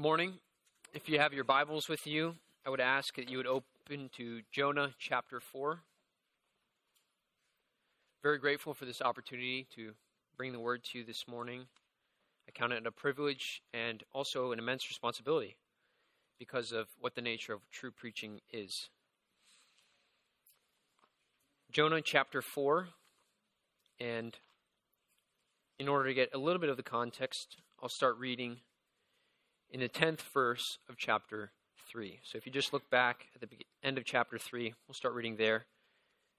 Morning. If you have your Bibles with you, I would ask that you would open to Jonah chapter 4. Very grateful for this opportunity to bring the word to you this morning. I count it a privilege and also an immense responsibility because of what the nature of true preaching is. Jonah chapter 4, and in order to get a little bit of the context, I'll start reading in the 10th verse of chapter 3. So if you just look back at the end of chapter 3, we'll start reading there,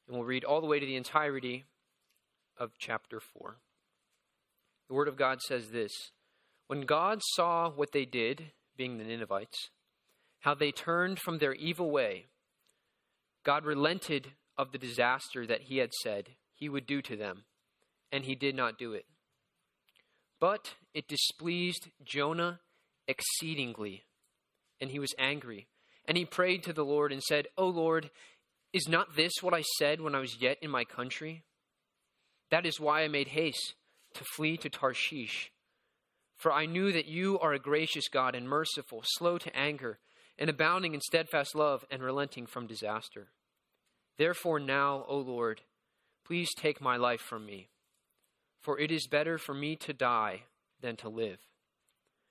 and we'll read all the way to the entirety of chapter 4. The Word of God says this When God saw what they did, being the Ninevites, how they turned from their evil way, God relented of the disaster that he had said he would do to them, and he did not do it. But it displeased Jonah exceedingly, and he was angry. And he prayed to the Lord and said, O Lord, is not this what I said when I was yet in my country? That is why I made haste to flee to Tarshish. For I knew that you are a gracious God and merciful, slow to anger, and abounding in steadfast love and relenting from disaster. Therefore, now, O Lord, please take my life from me, for it is better for me to die than to live.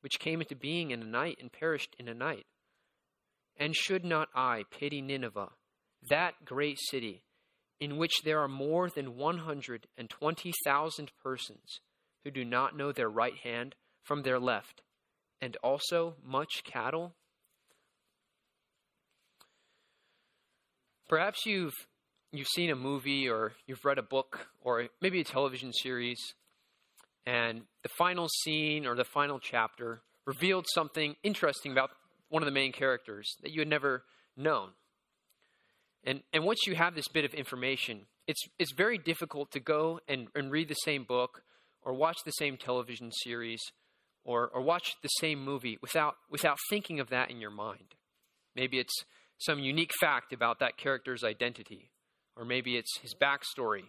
which came into being in a night and perished in a night. And should not I pity Nineveh, that great city, in which there are more than 120,000 persons who do not know their right hand from their left, and also much cattle? Perhaps you've you've seen a movie or you've read a book or maybe a television series and the final scene or the final chapter revealed something interesting about one of the main characters that you had never known. And, and once you have this bit of information, it's, it's very difficult to go and, and read the same book or watch the same television series or, or watch the same movie without, without thinking of that in your mind. Maybe it's some unique fact about that character's identity, or maybe it's his backstory,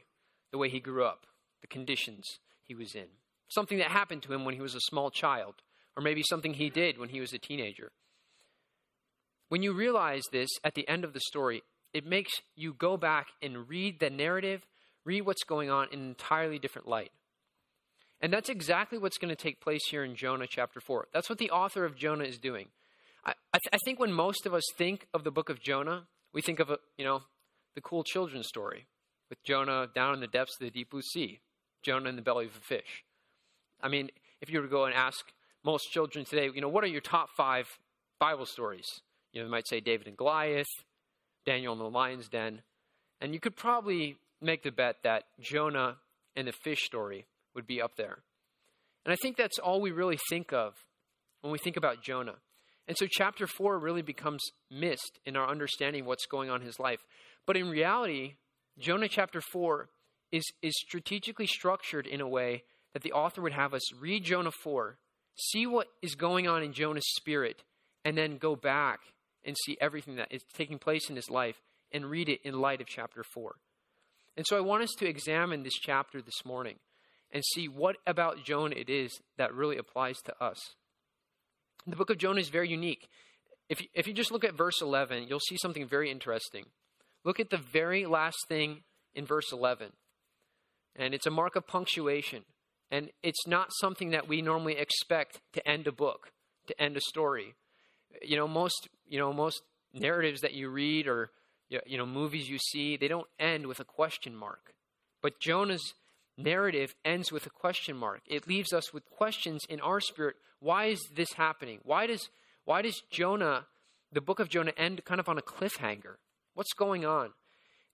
the way he grew up, the conditions he was in, something that happened to him when he was a small child, or maybe something he did when he was a teenager. When you realize this at the end of the story, it makes you go back and read the narrative, read what's going on in an entirely different light. And that's exactly what's going to take place here in Jonah chapter 4. That's what the author of Jonah is doing. I, I, th- I think when most of us think of the book of Jonah, we think of, a, you know, the cool children's story with Jonah down in the depths of the deep blue sea, Jonah in the belly of a fish. I mean, if you were to go and ask most children today, you know, what are your top five Bible stories? You know, they might say David and Goliath, Daniel in the lion's den. And you could probably make the bet that Jonah and the fish story would be up there. And I think that's all we really think of when we think about Jonah. And so chapter 4 really becomes missed in our understanding what's going on in his life. But in reality, Jonah chapter 4 is, is strategically structured in a way that the author would have us read Jonah 4, see what is going on in Jonah's spirit, and then go back and see everything that is taking place in his life and read it in light of chapter 4. And so I want us to examine this chapter this morning and see what about Jonah it is that really applies to us. The book of Jonah is very unique. If you, if you just look at verse 11, you'll see something very interesting. Look at the very last thing in verse 11. And it's a mark of punctuation. And it's not something that we normally expect to end a book to end a story. You know, most you know most narratives that you read or you know movies you see, they don't end with a question mark. But Jonah's narrative ends with a question mark. It leaves us with questions in our spirit. Why is this happening? Why does why does Jonah, the book of Jonah, end kind of on a cliffhanger? What's going on?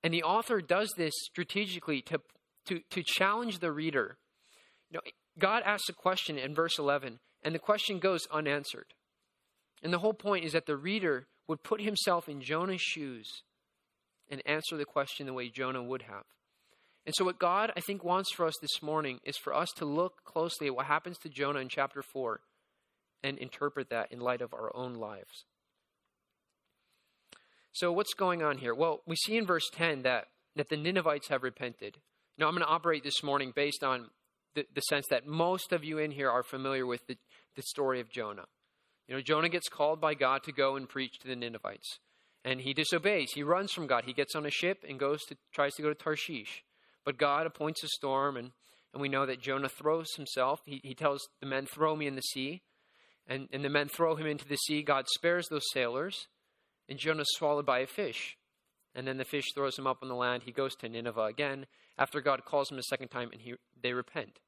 And the author does this strategically to to, to challenge the reader. You know, God asks a question in verse 11, and the question goes unanswered. And the whole point is that the reader would put himself in Jonah's shoes and answer the question the way Jonah would have. And so, what God, I think, wants for us this morning is for us to look closely at what happens to Jonah in chapter 4 and interpret that in light of our own lives. So, what's going on here? Well, we see in verse 10 that, that the Ninevites have repented. Now, I'm going to operate this morning based on the, sense that most of you in here are familiar with the, the story of Jonah. You know, Jonah gets called by God to go and preach to the Ninevites. And he disobeys. He runs from God. He gets on a ship and goes to tries to go to Tarshish. But God appoints a storm, and, and we know that Jonah throws himself. He, he tells the men, Throw me in the sea. And, and the men throw him into the sea. God spares those sailors, and Jonah's swallowed by a fish. And then the fish throws him up on the land. He goes to Nineveh again after God calls him a second time, and he, they repent.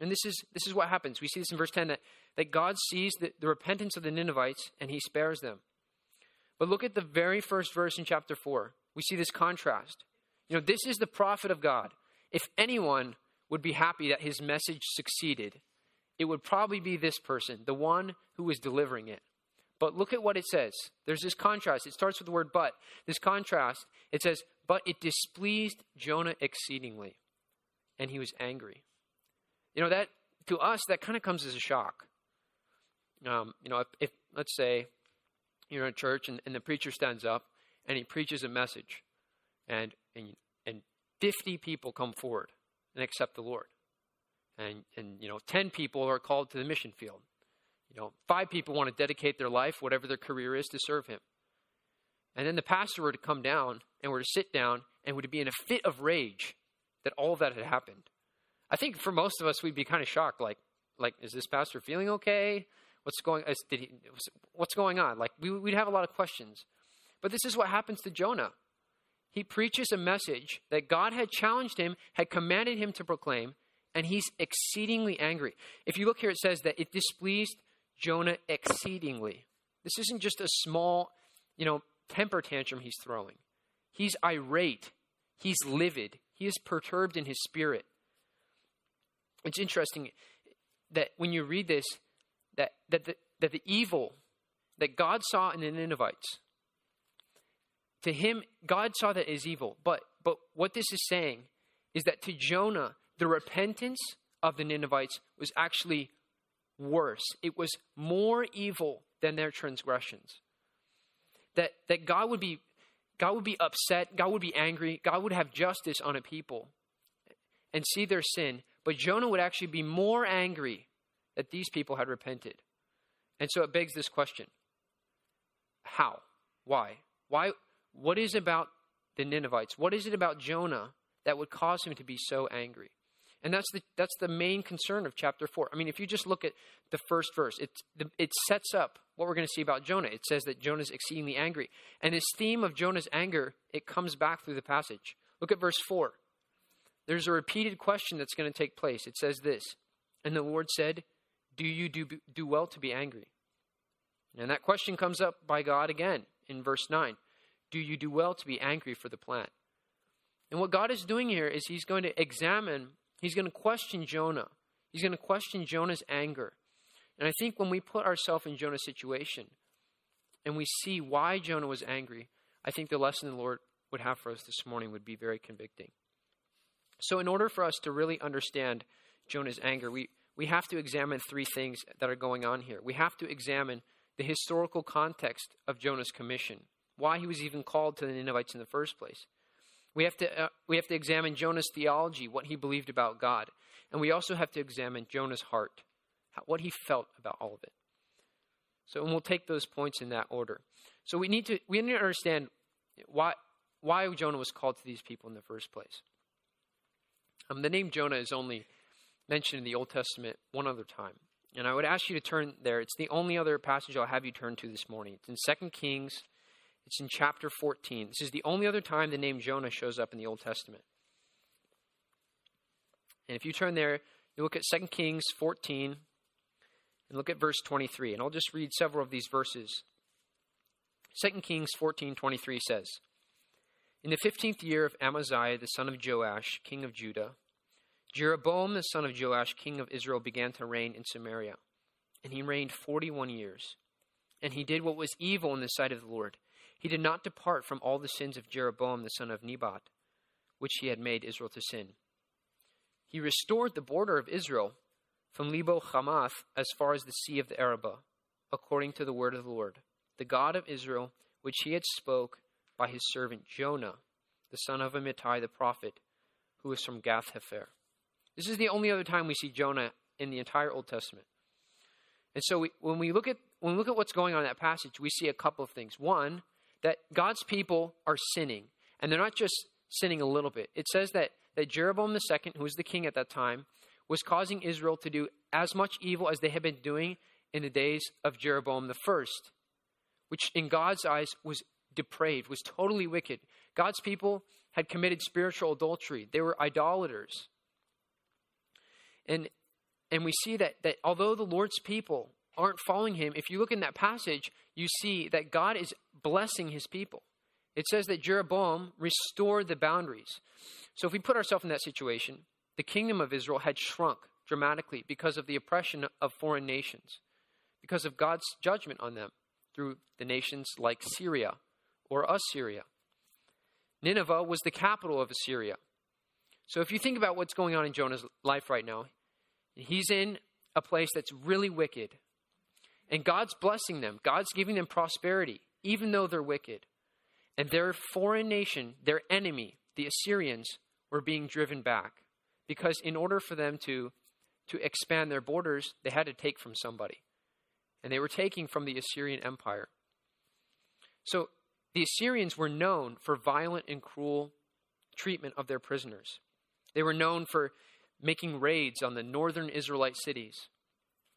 And this is, this is what happens. We see this in verse 10 that, that God sees the, the repentance of the Ninevites and he spares them. But look at the very first verse in chapter 4. We see this contrast. You know, this is the prophet of God. If anyone would be happy that his message succeeded, it would probably be this person, the one who was delivering it. But look at what it says. There's this contrast. It starts with the word but. This contrast, it says, But it displeased Jonah exceedingly, and he was angry. You know, that to us, that kind of comes as a shock. Um, you know, if, if, let's say you're in a church and, and the preacher stands up and he preaches a message, and, and, and 50 people come forward and accept the Lord. And, and, you know, 10 people are called to the mission field. You know, five people want to dedicate their life, whatever their career is, to serve him. And then the pastor were to come down and were to sit down and would be in a fit of rage that all of that had happened. I think for most of us, we'd be kind of shocked. Like, like, is this pastor feeling okay? What's going? Is, did he? What's going on? Like, we, we'd have a lot of questions. But this is what happens to Jonah. He preaches a message that God had challenged him, had commanded him to proclaim, and he's exceedingly angry. If you look here, it says that it displeased Jonah exceedingly. This isn't just a small, you know, temper tantrum he's throwing. He's irate. He's livid. He is perturbed in his spirit. It's interesting that when you read this, that, that, the, that the evil that God saw in the Ninevites, to him, God saw that as evil. But, but what this is saying is that to Jonah, the repentance of the Ninevites was actually worse. It was more evil than their transgressions. That, that God would be God would be upset, God would be angry, God would have justice on a people and see their sin, but Jonah would actually be more angry that these people had repented. And so it begs this question How? Why? Why? What is about the Ninevites? What is it about Jonah that would cause him to be so angry? And that's the, that's the main concern of chapter 4. I mean, if you just look at the first verse, it, it sets up what we're going to see about Jonah. It says that Jonah is exceedingly angry. And this theme of Jonah's anger, it comes back through the passage. Look at verse 4 there's a repeated question that's going to take place. It says this And the Lord said, Do you do, do well to be angry? And that question comes up by God again in verse 9 Do you do well to be angry for the plant? And what God is doing here is He's going to examine, He's going to question Jonah. He's going to question Jonah's anger. And I think when we put ourselves in Jonah's situation and we see why Jonah was angry, I think the lesson the Lord would have for us this morning would be very convicting. So, in order for us to really understand Jonah's anger, we, we have to examine three things that are going on here. We have to examine the historical context of Jonah's commission, why he was even called to the Ninevites in the first place. We have to, uh, we have to examine Jonah's theology, what he believed about God. And we also have to examine Jonah's heart, how, what he felt about all of it. So, and we'll take those points in that order. So we need to we need to understand why why Jonah was called to these people in the first place. Um, the name Jonah is only mentioned in the Old Testament one other time. And I would ask you to turn there. It's the only other passage I'll have you turn to this morning. It's in 2 Kings. It's in chapter 14. This is the only other time the name Jonah shows up in the Old Testament. And if you turn there, you look at 2 Kings 14 and look at verse 23. And I'll just read several of these verses. 2 Kings 14:23 says, In the 15th year of Amaziah the son of Joash, king of Judah, Jeroboam the son of Joash, king of Israel, began to reign in Samaria. And he reigned 41 years. And he did what was evil in the sight of the Lord. He did not depart from all the sins of Jeroboam the son of Nebat, which he had made Israel to sin. He restored the border of Israel from Lebo Hamath as far as the sea of the Arabah, according to the word of the Lord, the God of Israel, which he had spoke by his servant Jonah, the son of Amittai the prophet, who was from Gath Hepher. This is the only other time we see Jonah in the entire Old Testament. And so we, when we look at when we look at what's going on in that passage, we see a couple of things. One, that God's people are sinning, and they're not just sinning a little bit. It says that that Jeroboam II, who was the king at that time, was causing Israel to do as much evil as they had been doing in the days of Jeroboam I, which in God's eyes was depraved, was totally wicked. God's people had committed spiritual adultery. They were idolaters. And and we see that that although the Lord's people aren't following him, if you look in that passage, you see that God is blessing his people. It says that Jeroboam restored the boundaries. So if we put ourselves in that situation, the kingdom of Israel had shrunk dramatically because of the oppression of foreign nations, because of God's judgment on them through the nations like Syria or Assyria. Nineveh was the capital of Assyria. So if you think about what's going on in Jonah's life right now, He's in a place that's really wicked. And God's blessing them, God's giving them prosperity, even though they're wicked. And their foreign nation, their enemy, the Assyrians, were being driven back. Because in order for them to, to expand their borders, they had to take from somebody. And they were taking from the Assyrian Empire. So the Assyrians were known for violent and cruel treatment of their prisoners. They were known for making raids on the northern Israelite cities,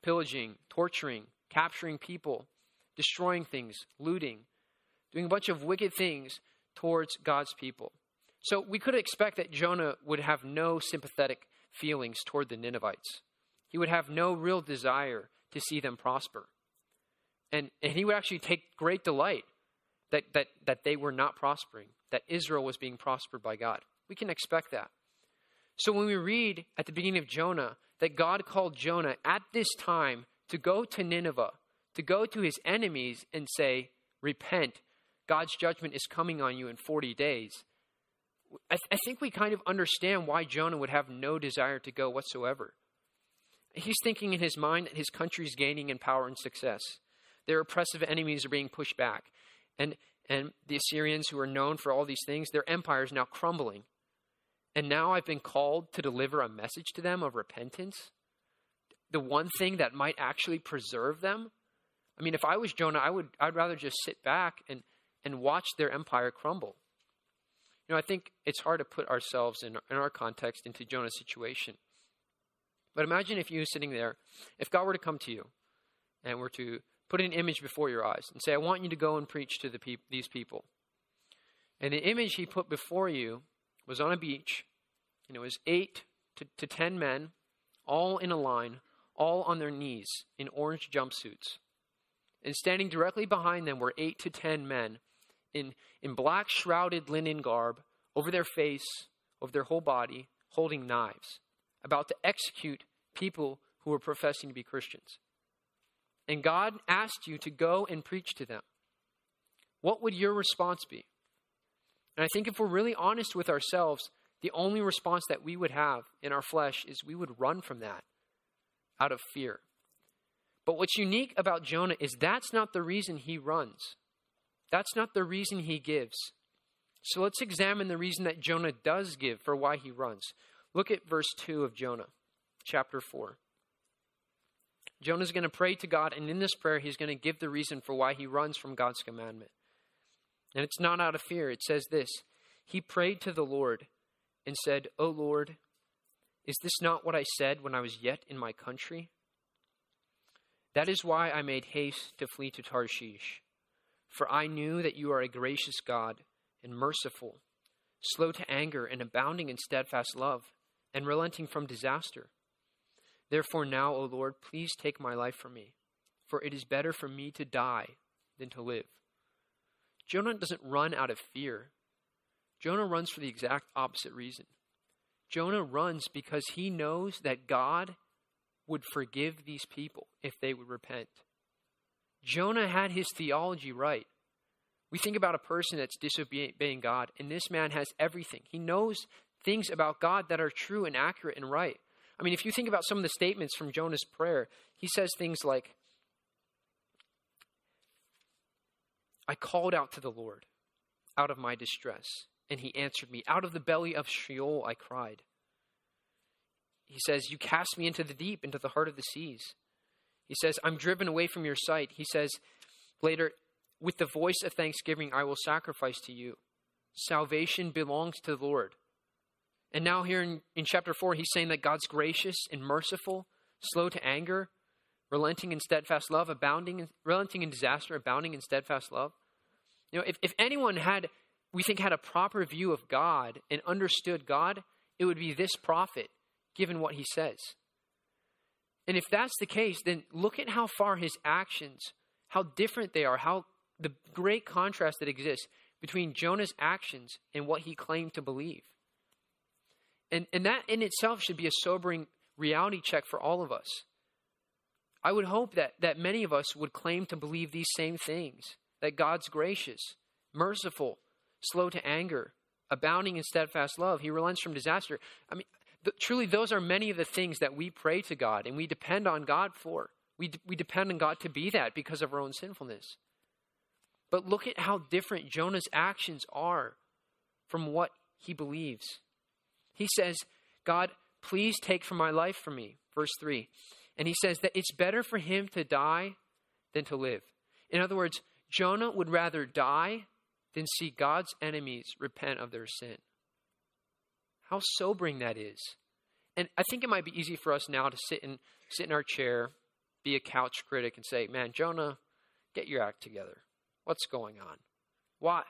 pillaging, torturing, capturing people, destroying things, looting, doing a bunch of wicked things towards God's people. So we could expect that Jonah would have no sympathetic feelings toward the Ninevites. He would have no real desire to see them prosper. And, and he would actually take great delight that, that, that they were not prospering, that Israel was being prospered by God. We can expect that. So when we read at the beginning of Jonah that God called Jonah at this time to go to Nineveh, to go to his enemies and say, Repent, God's judgment is coming on you in 40 days. I, th- I think we kind of understand why Jonah would have no desire to go whatsoever. He's thinking in his mind that his country is gaining in power and success. Their oppressive enemies are being pushed back. And, and the Assyrians, who are known for all these things, their empire is now crumbling. And now I've been called to deliver a message to them of repentance. The one thing that might actually preserve them. I mean, if I was Jonah, I would I'd rather just sit back and, and watch their empire crumble. You know, I think it's hard to put ourselves in, in our context into Jonah's situation. But imagine if you were sitting there, if God were to come to you and were to put an image before your eyes and say, I want you to go and preach to the peop- these people. And the image he put before you was on a beach, and it was eight to, to ten men, all in a line, all on their knees in orange jumpsuits. And standing directly behind them were eight to ten men in, in black shrouded linen garb over their face, over their whole body, holding knives, about to execute people who were professing to be Christians. And God asked you to go and preach to them. What would your response be? And I think if we're really honest with ourselves, the only response that we would have in our flesh is we would run from that out of fear. But what's unique about Jonah is that's not the reason he runs. That's not the reason he gives. So let's examine the reason that Jonah does give for why he runs. Look at verse 2 of Jonah, chapter 4. Jonah's going to pray to God, and in this prayer, he's going to give the reason for why he runs from God's commandment. And it's not out of fear. It says this He prayed to the Lord and said, O Lord, is this not what I said when I was yet in my country? That is why I made haste to flee to Tarshish. For I knew that you are a gracious God and merciful, slow to anger and abounding in steadfast love, and relenting from disaster. Therefore, now, O Lord, please take my life from me, for it is better for me to die than to live. Jonah doesn't run out of fear. Jonah runs for the exact opposite reason. Jonah runs because he knows that God would forgive these people if they would repent. Jonah had his theology right. We think about a person that's disobeying God, and this man has everything. He knows things about God that are true and accurate and right. I mean, if you think about some of the statements from Jonah's prayer, he says things like, I called out to the Lord out of my distress, and he answered me. Out of the belly of Sheol I cried. He says, You cast me into the deep, into the heart of the seas. He says, I'm driven away from your sight. He says later, With the voice of thanksgiving I will sacrifice to you. Salvation belongs to the Lord. And now, here in, in chapter 4, he's saying that God's gracious and merciful, slow to anger, relenting in steadfast love, abounding in, relenting in disaster, abounding in steadfast love. You know, if, if anyone had, we think, had a proper view of God and understood God, it would be this prophet, given what he says. And if that's the case, then look at how far his actions, how different they are, how the great contrast that exists between Jonah's actions and what he claimed to believe. And, and that in itself should be a sobering reality check for all of us. I would hope that, that many of us would claim to believe these same things that God's gracious, merciful, slow to anger, abounding in steadfast love. He relents from disaster. I mean, th- truly, those are many of the things that we pray to God and we depend on God for. We, d- we depend on God to be that because of our own sinfulness. But look at how different Jonah's actions are from what he believes. He says, God, please take from my life from me. Verse 3. And he says that it's better for him to die than to live. In other words, Jonah would rather die than see God's enemies repent of their sin. How sobering that is. And I think it might be easy for us now to sit in sit in our chair, be a couch critic and say, "Man, Jonah, get your act together. What's going on? Why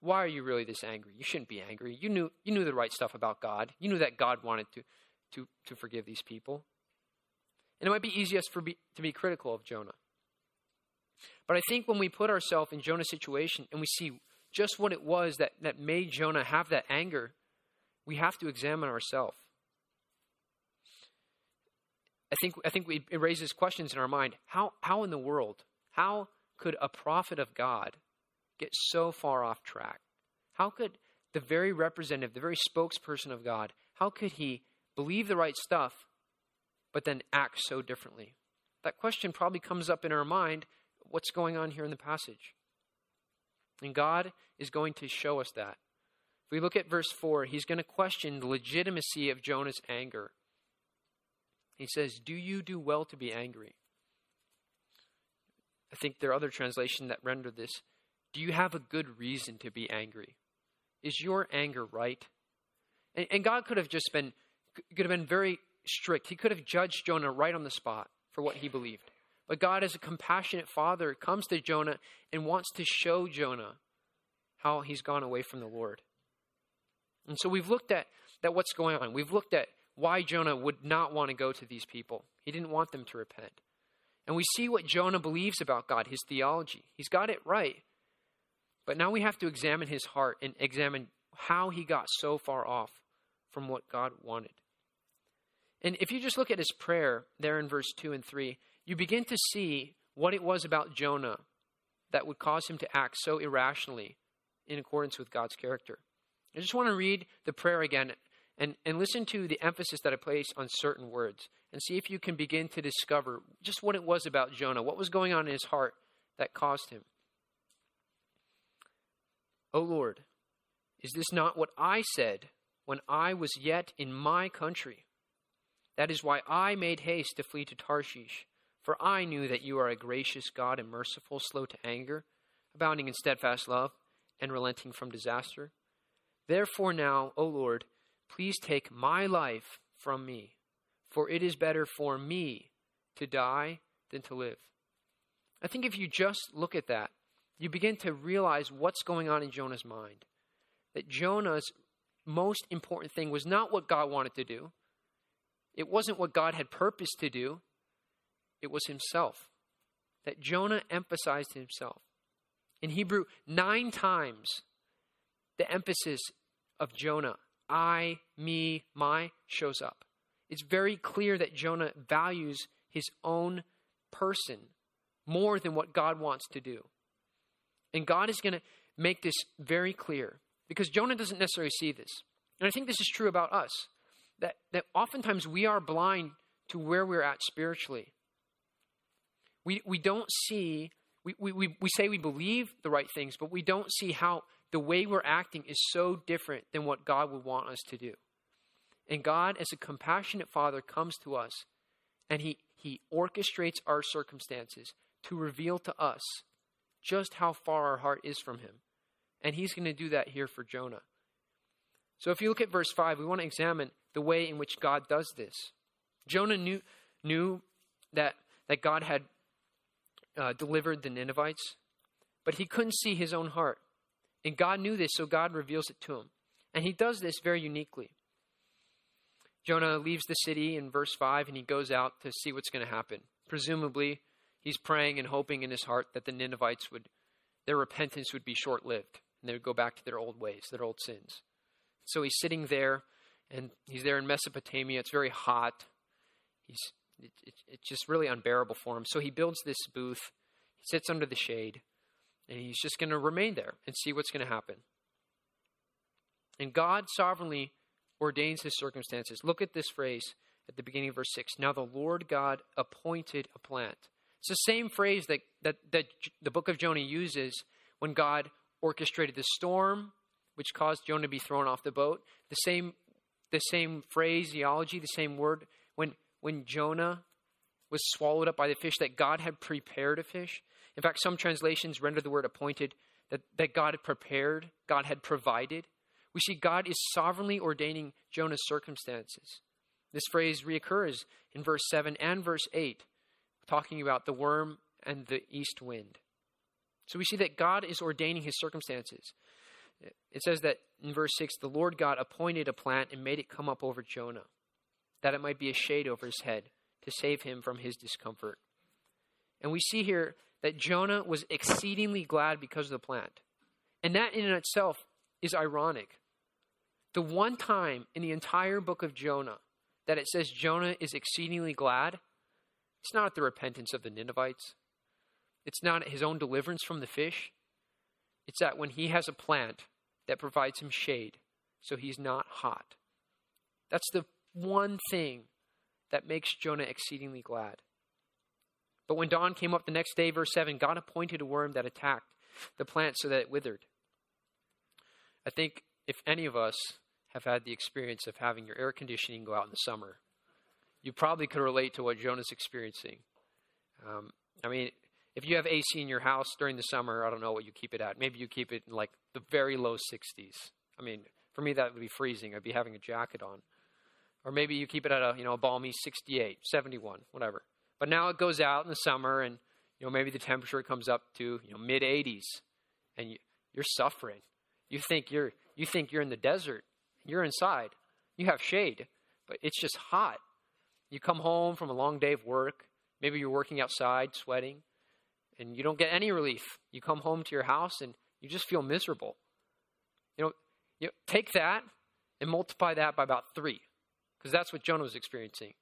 why are you really this angry? You shouldn't be angry. You knew, you knew the right stuff about God. You knew that God wanted to, to, to forgive these people. And it might be easiest for to be critical of Jonah. But I think when we put ourselves in Jonah's situation and we see just what it was that, that made Jonah have that anger, we have to examine ourselves. I think, I think we, it raises questions in our mind. How, how in the world, how could a prophet of God get so far off track? How could the very representative, the very spokesperson of God, how could he believe the right stuff, but then act so differently? That question probably comes up in our mind what's going on here in the passage? And God is going to show us that. If we look at verse 4, he's going to question the legitimacy of Jonah's anger. He says, Do you do well to be angry? I think there are other translations that render this do you have a good reason to be angry? Is your anger right? And, and God could have just been could have been very strict. He could have judged Jonah right on the spot for what he believed. But God, as a compassionate father, comes to Jonah and wants to show Jonah how he's gone away from the Lord. And so we've looked at, at what's going on. We've looked at why Jonah would not want to go to these people. He didn't want them to repent. And we see what Jonah believes about God, his theology. He's got it right. But now we have to examine his heart and examine how he got so far off from what God wanted. And if you just look at his prayer there in verse 2 and 3, you begin to see what it was about Jonah that would cause him to act so irrationally in accordance with God's character. I just want to read the prayer again and, and listen to the emphasis that I place on certain words and see if you can begin to discover just what it was about Jonah, what was going on in his heart that caused him. O Lord, is this not what I said when I was yet in my country? That is why I made haste to flee to Tarshish, for I knew that you are a gracious God and merciful, slow to anger, abounding in steadfast love, and relenting from disaster. Therefore, now, O Lord, please take my life from me, for it is better for me to die than to live. I think if you just look at that, you begin to realize what's going on in Jonah's mind. That Jonah's most important thing was not what God wanted to do, it wasn't what God had purposed to do, it was himself. That Jonah emphasized himself. In Hebrew, nine times the emphasis of Jonah, I, me, my, shows up. It's very clear that Jonah values his own person more than what God wants to do. And God is going to make this very clear because Jonah doesn't necessarily see this. And I think this is true about us that, that oftentimes we are blind to where we're at spiritually. We, we don't see, we, we, we say we believe the right things, but we don't see how the way we're acting is so different than what God would want us to do. And God, as a compassionate Father, comes to us and He, he orchestrates our circumstances to reveal to us just how far our heart is from Him. And He's going to do that here for Jonah. So if you look at verse 5, we want to examine the way in which God does this. Jonah knew, knew that, that God had uh, delivered the Ninevites, but he couldn't see his own heart. And God knew this, so God reveals it to him. And he does this very uniquely. Jonah leaves the city in verse 5 and he goes out to see what's going to happen. Presumably, he's praying and hoping in his heart that the Ninevites would, their repentance would be short lived and they would go back to their old ways, their old sins. So he's sitting there and he's there in Mesopotamia. It's very hot. He's, it, it, it's just really unbearable for him. So he builds this booth. He sits under the shade and he's just going to remain there and see what's going to happen. And God sovereignly ordains his circumstances. Look at this phrase at the beginning of verse 6. Now the Lord God appointed a plant. It's the same phrase that, that, that the book of Jonah uses when God orchestrated the storm, which caused Jonah to be thrown off the boat. The same, the same phraseology, the same word when, when Jonah was swallowed up by the fish, that God had prepared a fish. In fact, some translations render the word appointed that, that God had prepared, God had provided. We see God is sovereignly ordaining Jonah's circumstances. This phrase reoccurs in verse 7 and verse 8, talking about the worm and the east wind. So we see that God is ordaining his circumstances. It says that in verse 6 the Lord God appointed a plant and made it come up over Jonah, that it might be a shade over his head to save him from his discomfort. And we see here that Jonah was exceedingly glad because of the plant. And that in itself is ironic. The one time in the entire book of Jonah that it says Jonah is exceedingly glad, it's not the repentance of the Ninevites. It's not his own deliverance from the fish. It's that when he has a plant that provides him shade, so he's not hot. That's the one thing that makes Jonah exceedingly glad. But when dawn came up the next day, verse 7, God appointed a worm that attacked the plant so that it withered. I think if any of us have had the experience of having your air conditioning go out in the summer, you probably could relate to what Jonah's experiencing. Um, I mean, if you have AC in your house during the summer, I don't know what you keep it at. Maybe you keep it in like the very low 60s. I mean, for me, that would be freezing. I'd be having a jacket on. Or maybe you keep it at a, you know, a balmy 68, 71, whatever. But now it goes out in the summer, and you know maybe the temperature comes up to you know mid 80s, and you, you're suffering. You think you're you think you're in the desert. You're inside. You have shade, but it's just hot. You come home from a long day of work. Maybe you're working outside, sweating, and you don't get any relief. You come home to your house and you just feel miserable. You know, you know take that and multiply that by about three, because that's what Jonah was experiencing.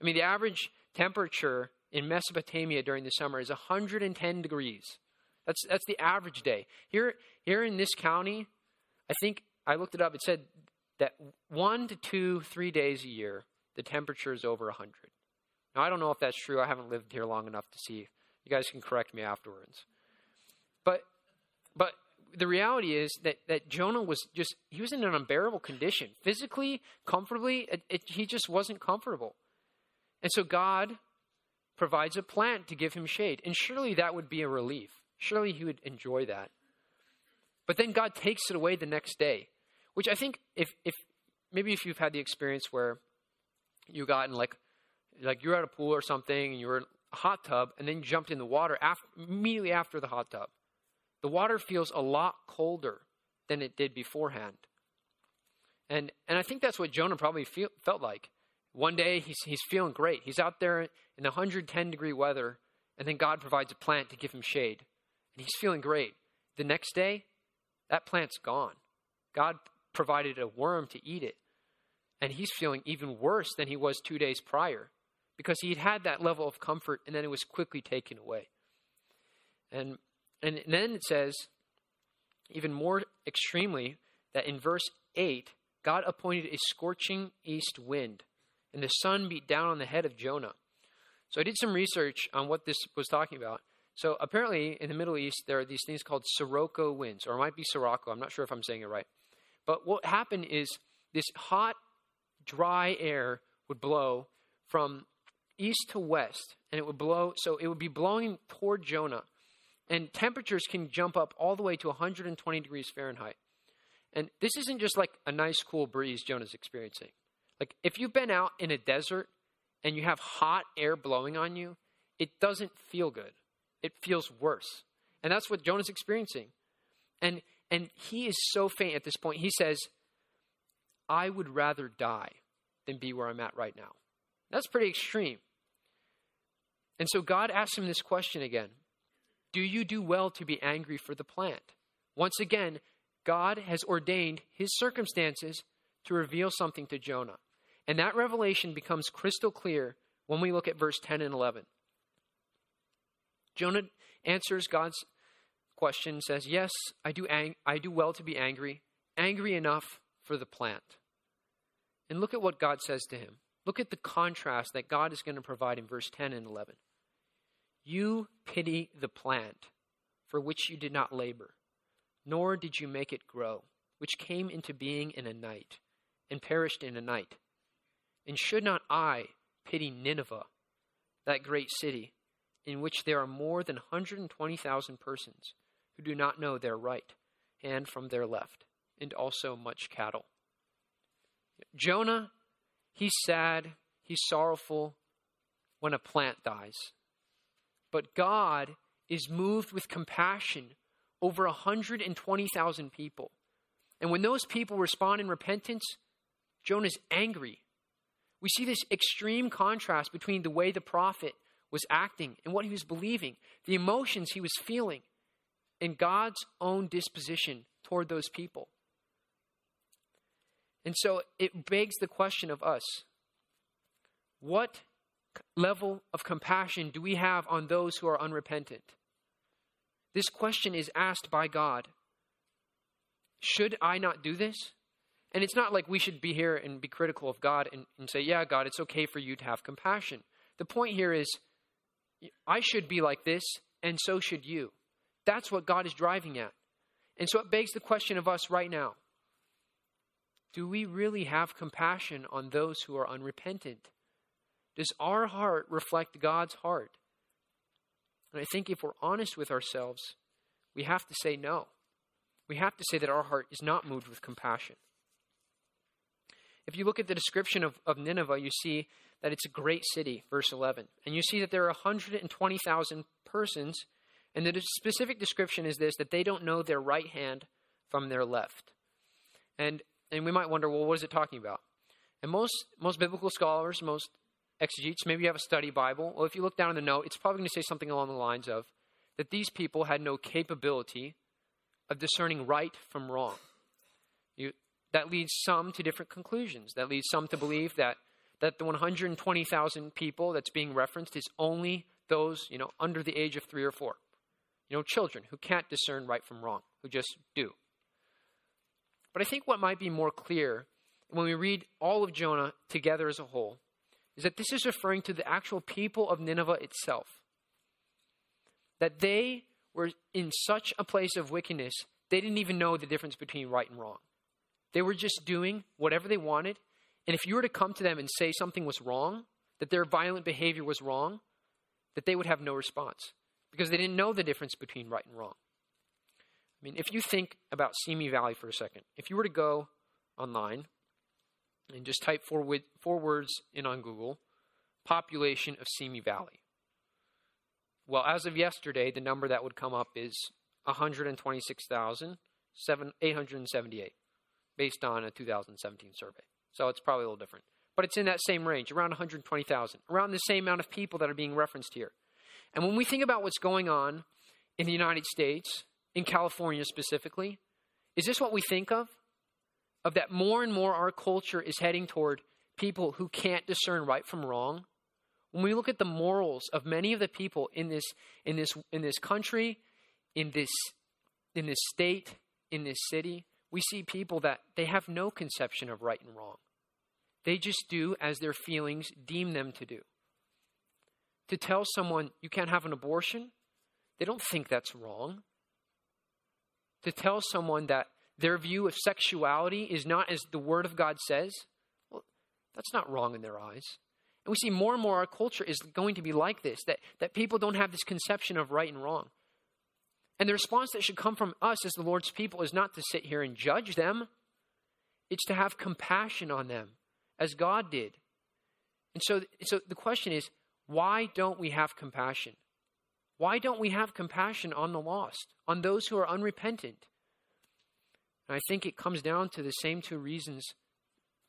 I mean, the average temperature in Mesopotamia during the summer is 110 degrees. That's, that's the average day. Here, here in this county, I think I looked it up. It said that one to two, three days a year, the temperature is over 100. Now, I don't know if that's true. I haven't lived here long enough to see. You guys can correct me afterwards. But, but the reality is that, that Jonah was just, he was in an unbearable condition. Physically, comfortably, it, it, he just wasn't comfortable. And so God provides a plant to give him shade. And surely that would be a relief. Surely he would enjoy that. But then God takes it away the next day, which I think if, if maybe if you've had the experience where you got in like, like you're at a pool or something and you were in a hot tub and then you jumped in the water after, immediately after the hot tub. The water feels a lot colder than it did beforehand. And, and I think that's what Jonah probably feel, felt like. One day he's, he's feeling great. He's out there in 110 degree weather, and then God provides a plant to give him shade. And he's feeling great. The next day, that plant's gone. God provided a worm to eat it. And he's feeling even worse than he was two days prior because he'd had that level of comfort and then it was quickly taken away. And, and then it says, even more extremely, that in verse 8, God appointed a scorching east wind, and the sun beat down on the head of Jonah. So I did some research on what this was talking about. So apparently, in the Middle East, there are these things called Sirocco winds, or it might be Sirocco. I'm not sure if I'm saying it right. But what happened is this hot, dry air would blow from east to west, and it would blow. So it would be blowing toward Jonah, and temperatures can jump up all the way to 120 degrees Fahrenheit. And this isn't just like a nice, cool breeze Jonah's experiencing. Like, if you've been out in a desert and you have hot air blowing on you, it doesn't feel good. It feels worse. And that's what Jonah's experiencing. And, and he is so faint at this point. He says, I would rather die than be where I'm at right now. That's pretty extreme. And so God asks him this question again Do you do well to be angry for the plant? Once again, God has ordained his circumstances to reveal something to Jonah. And that revelation becomes crystal clear when we look at verse 10 and 11. Jonah answers God's question says, Yes, I do, ang- I do well to be angry, angry enough for the plant. And look at what God says to him. Look at the contrast that God is going to provide in verse 10 and 11. You pity the plant for which you did not labor nor did you make it grow, which came into being in a night, and perished in a night. And should not I pity Nineveh, that great city, in which there are more than 120,000 persons who do not know their right hand from their left, and also much cattle? Jonah, he's sad, he's sorrowful when a plant dies. But God is moved with compassion over 120,000 people. And when those people respond in repentance, Jonah's angry. We see this extreme contrast between the way the prophet was acting and what he was believing, the emotions he was feeling, and God's own disposition toward those people. And so it begs the question of us what level of compassion do we have on those who are unrepentant? This question is asked by God Should I not do this? And it's not like we should be here and be critical of God and, and say, Yeah, God, it's okay for you to have compassion. The point here is, I should be like this, and so should you. That's what God is driving at. And so it begs the question of us right now Do we really have compassion on those who are unrepentant? Does our heart reflect God's heart? And I think if we're honest with ourselves, we have to say no. We have to say that our heart is not moved with compassion. If you look at the description of, of Nineveh, you see that it's a great city, verse 11. And you see that there are 120,000 persons. And the specific description is this that they don't know their right hand from their left. And, and we might wonder, well, what is it talking about? And most, most biblical scholars, most exegetes, maybe you have a study Bible. Well, if you look down in the note, it's probably going to say something along the lines of that these people had no capability of discerning right from wrong. You, that leads some to different conclusions. That leads some to believe that, that the 120,000 people that's being referenced is only those, you know, under the age of three or four. You know, children who can't discern right from wrong, who just do. But I think what might be more clear when we read all of Jonah together as a whole is that this is referring to the actual people of Nineveh itself. That they were in such a place of wickedness, they didn't even know the difference between right and wrong. They were just doing whatever they wanted. And if you were to come to them and say something was wrong, that their violent behavior was wrong, that they would have no response because they didn't know the difference between right and wrong. I mean, if you think about Simi Valley for a second, if you were to go online and just type four, four words in on Google population of Simi Valley. Well, as of yesterday, the number that would come up is 126,878 based on a 2017 survey. So it's probably a little different. But it's in that same range, around 120,000, around the same amount of people that are being referenced here. And when we think about what's going on in the United States, in California specifically, is this what we think of? Of that more and more our culture is heading toward people who can't discern right from wrong? When we look at the morals of many of the people in this in this in this country, in this in this state, in this city, we see people that they have no conception of right and wrong. They just do as their feelings deem them to do. To tell someone you can't have an abortion, they don't think that's wrong. To tell someone that their view of sexuality is not as the Word of God says, well, that's not wrong in their eyes. And we see more and more our culture is going to be like this that, that people don't have this conception of right and wrong. And the response that should come from us as the Lord's people is not to sit here and judge them, it's to have compassion on them, as God did. And so, so the question is why don't we have compassion? Why don't we have compassion on the lost, on those who are unrepentant? And I think it comes down to the same two reasons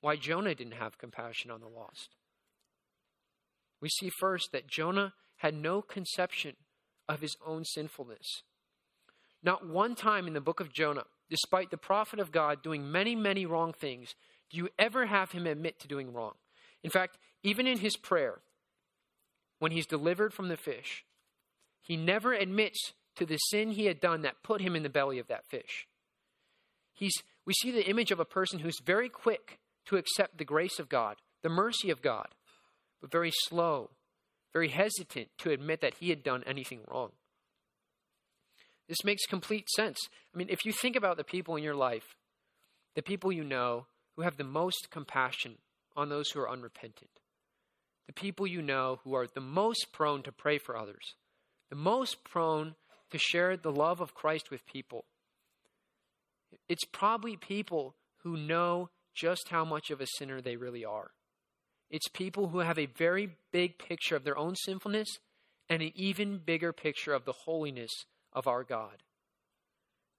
why Jonah didn't have compassion on the lost. We see first that Jonah had no conception of his own sinfulness. Not one time in the book of Jonah, despite the prophet of God doing many, many wrong things, do you ever have him admit to doing wrong. In fact, even in his prayer, when he's delivered from the fish, he never admits to the sin he had done that put him in the belly of that fish. He's, we see the image of a person who's very quick to accept the grace of God, the mercy of God, but very slow, very hesitant to admit that he had done anything wrong. This makes complete sense. I mean, if you think about the people in your life, the people you know who have the most compassion on those who are unrepentant, the people you know who are the most prone to pray for others, the most prone to share the love of Christ with people, it's probably people who know just how much of a sinner they really are. It's people who have a very big picture of their own sinfulness and an even bigger picture of the holiness of our God.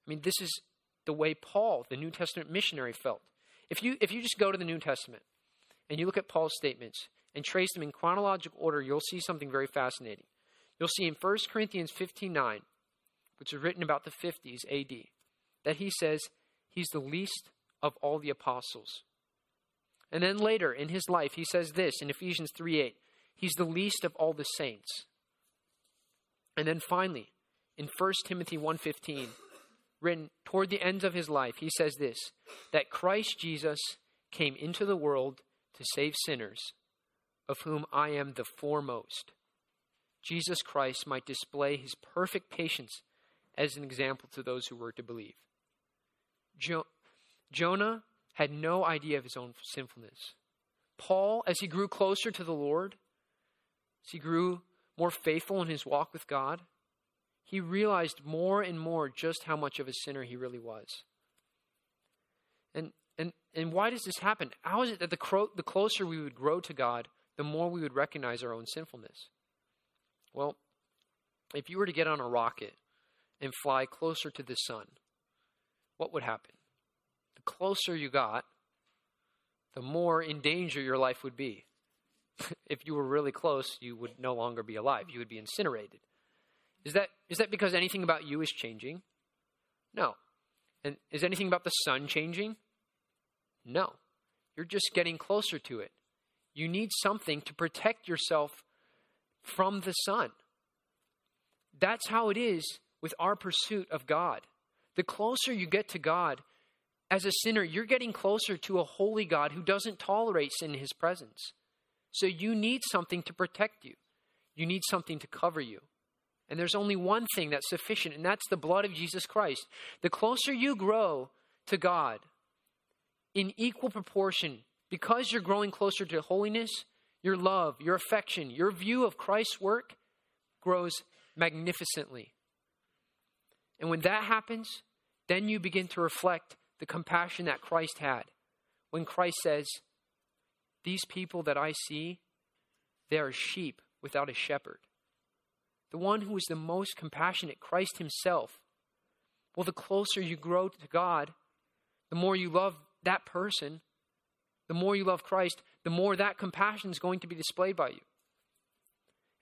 I mean, this is the way Paul, the New Testament missionary, felt. If you, if you just go to the New Testament and you look at Paul's statements and trace them in chronological order, you'll see something very fascinating. You'll see in 1 Corinthians 15 9, which is written about the 50s AD, that he says he's the least of all the apostles. And then later in his life, he says this in Ephesians 3 8, he's the least of all the saints. And then finally, in 1 Timothy 1:15, written toward the ends of his life, he says this, that Christ Jesus came into the world to save sinners, of whom I am the foremost. Jesus Christ might display his perfect patience as an example to those who were to believe. Jo- Jonah had no idea of his own sinfulness. Paul, as he grew closer to the Lord, as he grew more faithful in his walk with God, he realized more and more just how much of a sinner he really was. And, and, and why does this happen? How is it that the, cro- the closer we would grow to God, the more we would recognize our own sinfulness? Well, if you were to get on a rocket and fly closer to the sun, what would happen? The closer you got, the more in danger your life would be. if you were really close, you would no longer be alive. You would be incinerated. Is that, is that because anything about you is changing? No. And is anything about the sun changing? No. You're just getting closer to it. You need something to protect yourself from the sun. That's how it is with our pursuit of God. The closer you get to God, as a sinner, you're getting closer to a holy God who doesn't tolerate sin in his presence. So you need something to protect you, you need something to cover you. And there's only one thing that's sufficient, and that's the blood of Jesus Christ. The closer you grow to God, in equal proportion, because you're growing closer to holiness, your love, your affection, your view of Christ's work grows magnificently. And when that happens, then you begin to reflect the compassion that Christ had. When Christ says, These people that I see, they are sheep without a shepherd. the one who is the most compassionate, Christ Himself. Well, the closer you grow to God, the more you love that person, the more you love Christ, the more that compassion is going to be displayed by you.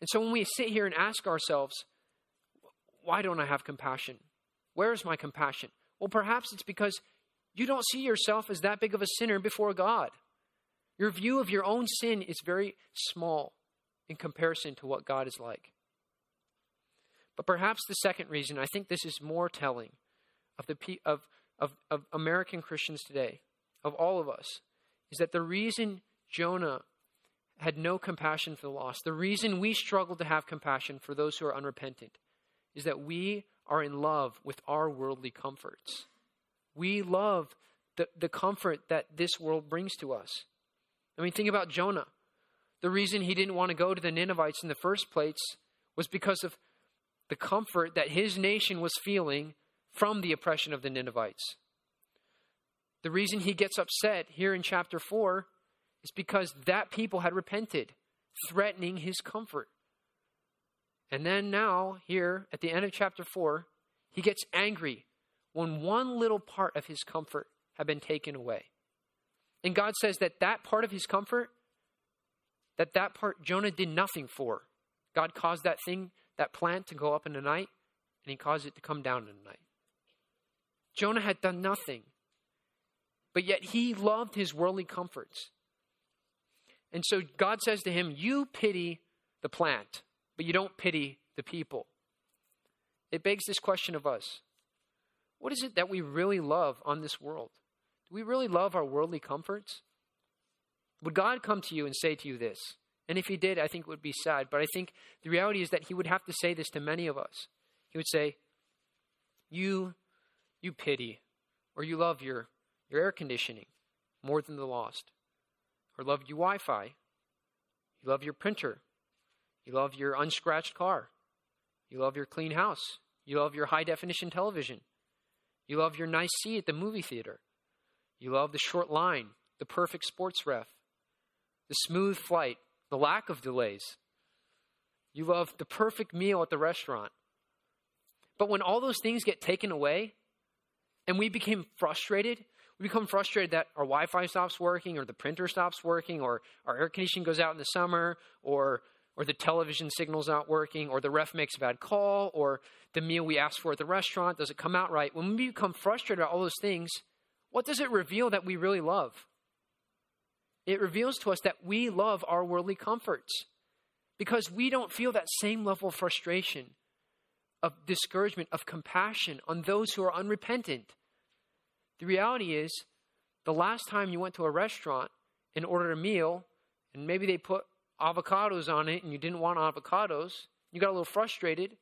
And so when we sit here and ask ourselves, why don't I have compassion? Where is my compassion? Well, perhaps it's because you don't see yourself as that big of a sinner before God. Your view of your own sin is very small in comparison to what God is like. But perhaps the second reason, I think this is more telling of, the, of, of, of American Christians today, of all of us, is that the reason Jonah had no compassion for the lost, the reason we struggle to have compassion for those who are unrepentant, is that we are in love with our worldly comforts. We love the, the comfort that this world brings to us. I mean, think about Jonah. The reason he didn't want to go to the Ninevites in the first place was because of the comfort that his nation was feeling from the oppression of the Ninevites. The reason he gets upset here in chapter 4 is because that people had repented, threatening his comfort. And then now, here at the end of chapter 4, he gets angry when one little part of his comfort had been taken away. And God says that that part of his comfort, that that part Jonah did nothing for. God caused that thing, that plant to go up in the night, and he caused it to come down in the night. Jonah had done nothing. But yet he loved his worldly comforts. And so God says to him, You pity the plant, but you don't pity the people. It begs this question of us What is it that we really love on this world? Do we really love our worldly comforts? Would God come to you and say to you this? And if he did, I think it would be sad. But I think the reality is that he would have to say this to many of us. He would say, You, you pity, or you love your, your air conditioning more than the lost, or love your Wi Fi, you love your printer, you love your unscratched car, you love your clean house, you love your high definition television, you love your nice seat at the movie theater. You love the short line, the perfect sports ref, the smooth flight, the lack of delays. You love the perfect meal at the restaurant. But when all those things get taken away and we became frustrated, we become frustrated that our Wi Fi stops working or the printer stops working or our air conditioning goes out in the summer or or the television signal's not working, or the ref makes a bad call, or the meal we asked for at the restaurant doesn't come out right. When we become frustrated about all those things, what does it reveal that we really love? It reveals to us that we love our worldly comforts because we don't feel that same level of frustration, of discouragement, of compassion on those who are unrepentant. The reality is, the last time you went to a restaurant and ordered a meal, and maybe they put avocados on it and you didn't want avocados, you got a little frustrated.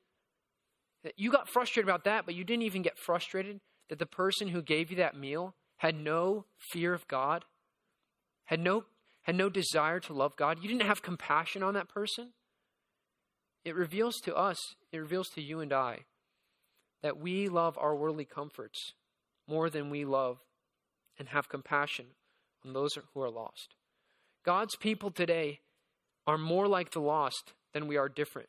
You got frustrated about that, but you didn't even get frustrated that the person who gave you that meal had no fear of God, had no, had no desire to love God, you didn't have compassion on that person, it reveals to us, it reveals to you and I, that we love our worldly comforts more than we love and have compassion on those who are lost. God's people today are more like the lost than we are different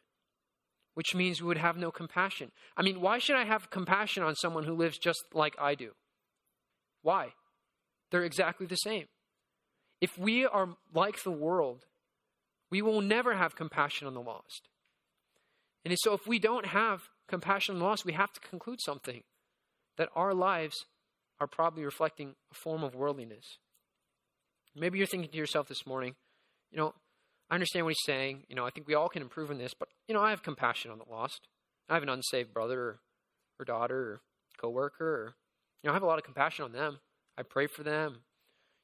which means we would have no compassion. I mean, why should I have compassion on someone who lives just like I do? Why? They're exactly the same. If we are like the world, we will never have compassion on the lost. And so, if we don't have compassion on the lost, we have to conclude something that our lives are probably reflecting a form of worldliness. Maybe you're thinking to yourself this morning, you know, I understand what he's saying. You know, I think we all can improve in this, but, you know, I have compassion on the lost. I have an unsaved brother or, or daughter or coworker or, you know, I have a lot of compassion on them. I pray for them.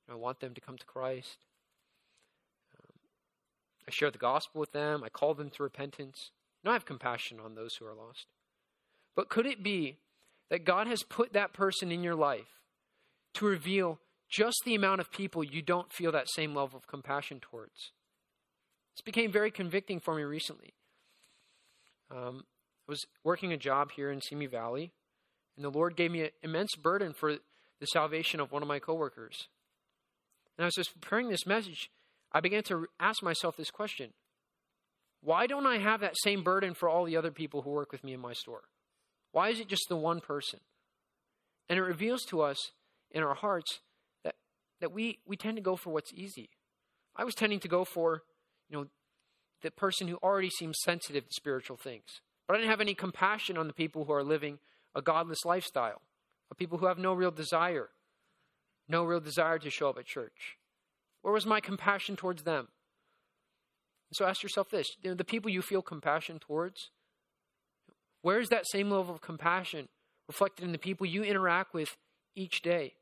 You know, I want them to come to Christ. Um, I share the gospel with them. I call them to repentance. You know, I have compassion on those who are lost. But could it be that God has put that person in your life to reveal just the amount of people you don't feel that same level of compassion towards? This became very convicting for me recently. Um, I was working a job here in Simi Valley, and the Lord gave me an immense burden for the salvation of one of my coworkers. And I was just preparing this message, I began to ask myself this question Why don't I have that same burden for all the other people who work with me in my store? Why is it just the one person? And it reveals to us in our hearts that, that we, we tend to go for what's easy. I was tending to go for, you know, the person who already seems sensitive to spiritual things. But I didn't have any compassion on the people who are living a godless lifestyle, of people who have no real desire, no real desire to show up at church. Where was my compassion towards them? So ask yourself this you know, the people you feel compassion towards, where is that same level of compassion reflected in the people you interact with each day?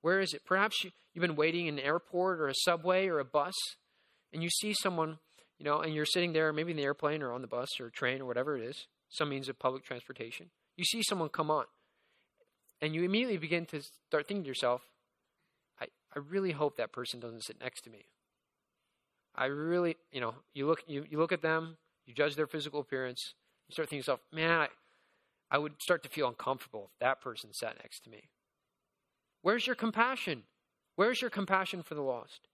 Where is it? Perhaps you, you've been waiting in an airport or a subway or a bus, and you see someone, you know, and you're sitting there, maybe in the airplane or on the bus or train or whatever it is, some means of public transportation. You see someone come on, and you immediately begin to start thinking to yourself, I, I really hope that person doesn't sit next to me. I really, you know, you look, you, you look at them, you judge their physical appearance, you start thinking yourself, man, I, I would start to feel uncomfortable if that person sat next to me. Where's your compassion? Where's your compassion for the lost?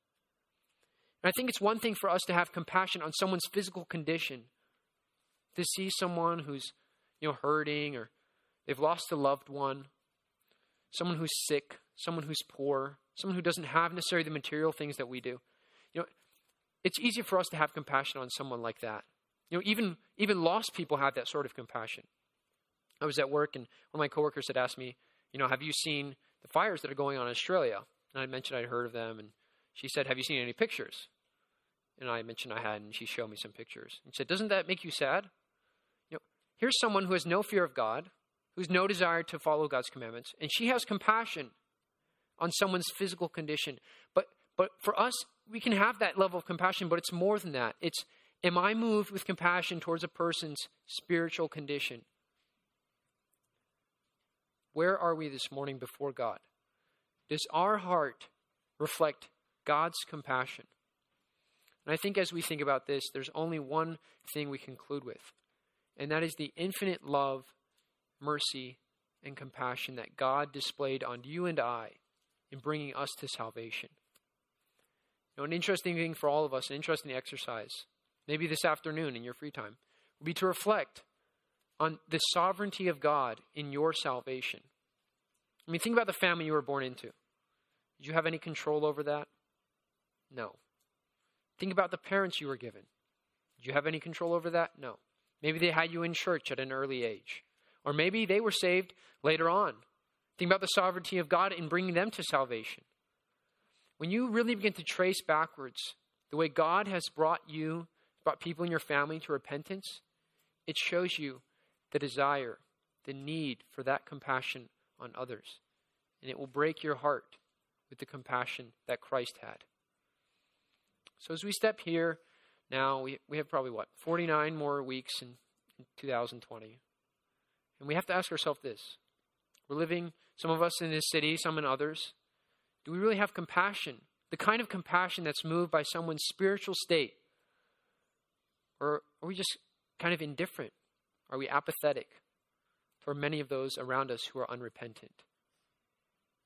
And I think it's one thing for us to have compassion on someone's physical condition, to see someone who's, you know, hurting or they've lost a loved one, someone who's sick, someone who's poor, someone who doesn't have necessarily the material things that we do. You know, it's easy for us to have compassion on someone like that. You know, even even lost people have that sort of compassion. I was at work and one of my coworkers had asked me, you know, have you seen the fires that are going on in Australia? And I mentioned I'd heard of them and she said, Have you seen any pictures? And I mentioned I had, and she showed me some pictures. And said, Doesn't that make you sad? You know, here's someone who has no fear of God, who's no desire to follow God's commandments, and she has compassion on someone's physical condition. But but for us, we can have that level of compassion, but it's more than that. It's am I moved with compassion towards a person's spiritual condition? Where are we this morning before God? Does our heart reflect God's compassion? And I think as we think about this, there's only one thing we conclude with, and that is the infinite love, mercy, and compassion that God displayed on you and I in bringing us to salvation know, an interesting thing for all of us, an interesting exercise, maybe this afternoon in your free time, would be to reflect on the sovereignty of God in your salvation. I mean, think about the family you were born into. Did you have any control over that? No. Think about the parents you were given. Did you have any control over that? No. Maybe they had you in church at an early age. Or maybe they were saved later on. Think about the sovereignty of God in bringing them to salvation. When you really begin to trace backwards the way God has brought you, brought people in your family to repentance, it shows you the desire, the need for that compassion on others. And it will break your heart with the compassion that Christ had. So as we step here now, we, we have probably what, 49 more weeks in, in 2020. And we have to ask ourselves this. We're living, some of us in this city, some in others. Do we really have compassion? The kind of compassion that's moved by someone's spiritual state? Or are we just kind of indifferent? Are we apathetic for many of those around us who are unrepentant?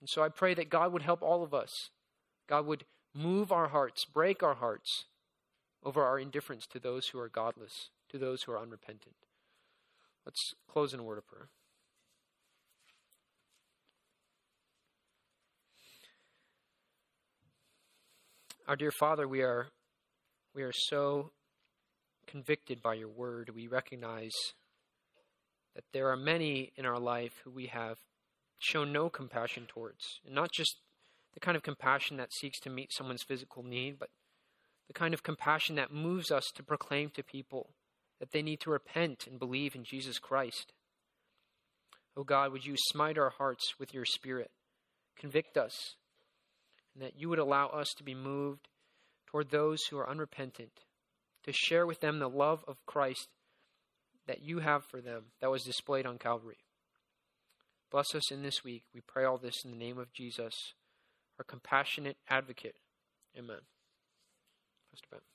And so I pray that God would help all of us. God would move our hearts, break our hearts over our indifference to those who are godless, to those who are unrepentant. Let's close in a word of prayer. Our dear Father, we are we are so convicted by your word. We recognize that there are many in our life who we have shown no compassion towards. And not just the kind of compassion that seeks to meet someone's physical need, but the kind of compassion that moves us to proclaim to people that they need to repent and believe in Jesus Christ. Oh God, would you smite our hearts with your Spirit? Convict us and that you would allow us to be moved toward those who are unrepentant, to share with them the love of Christ that you have for them that was displayed on Calvary. Bless us in this week. We pray all this in the name of Jesus, our compassionate advocate. Amen. Pastor Ben.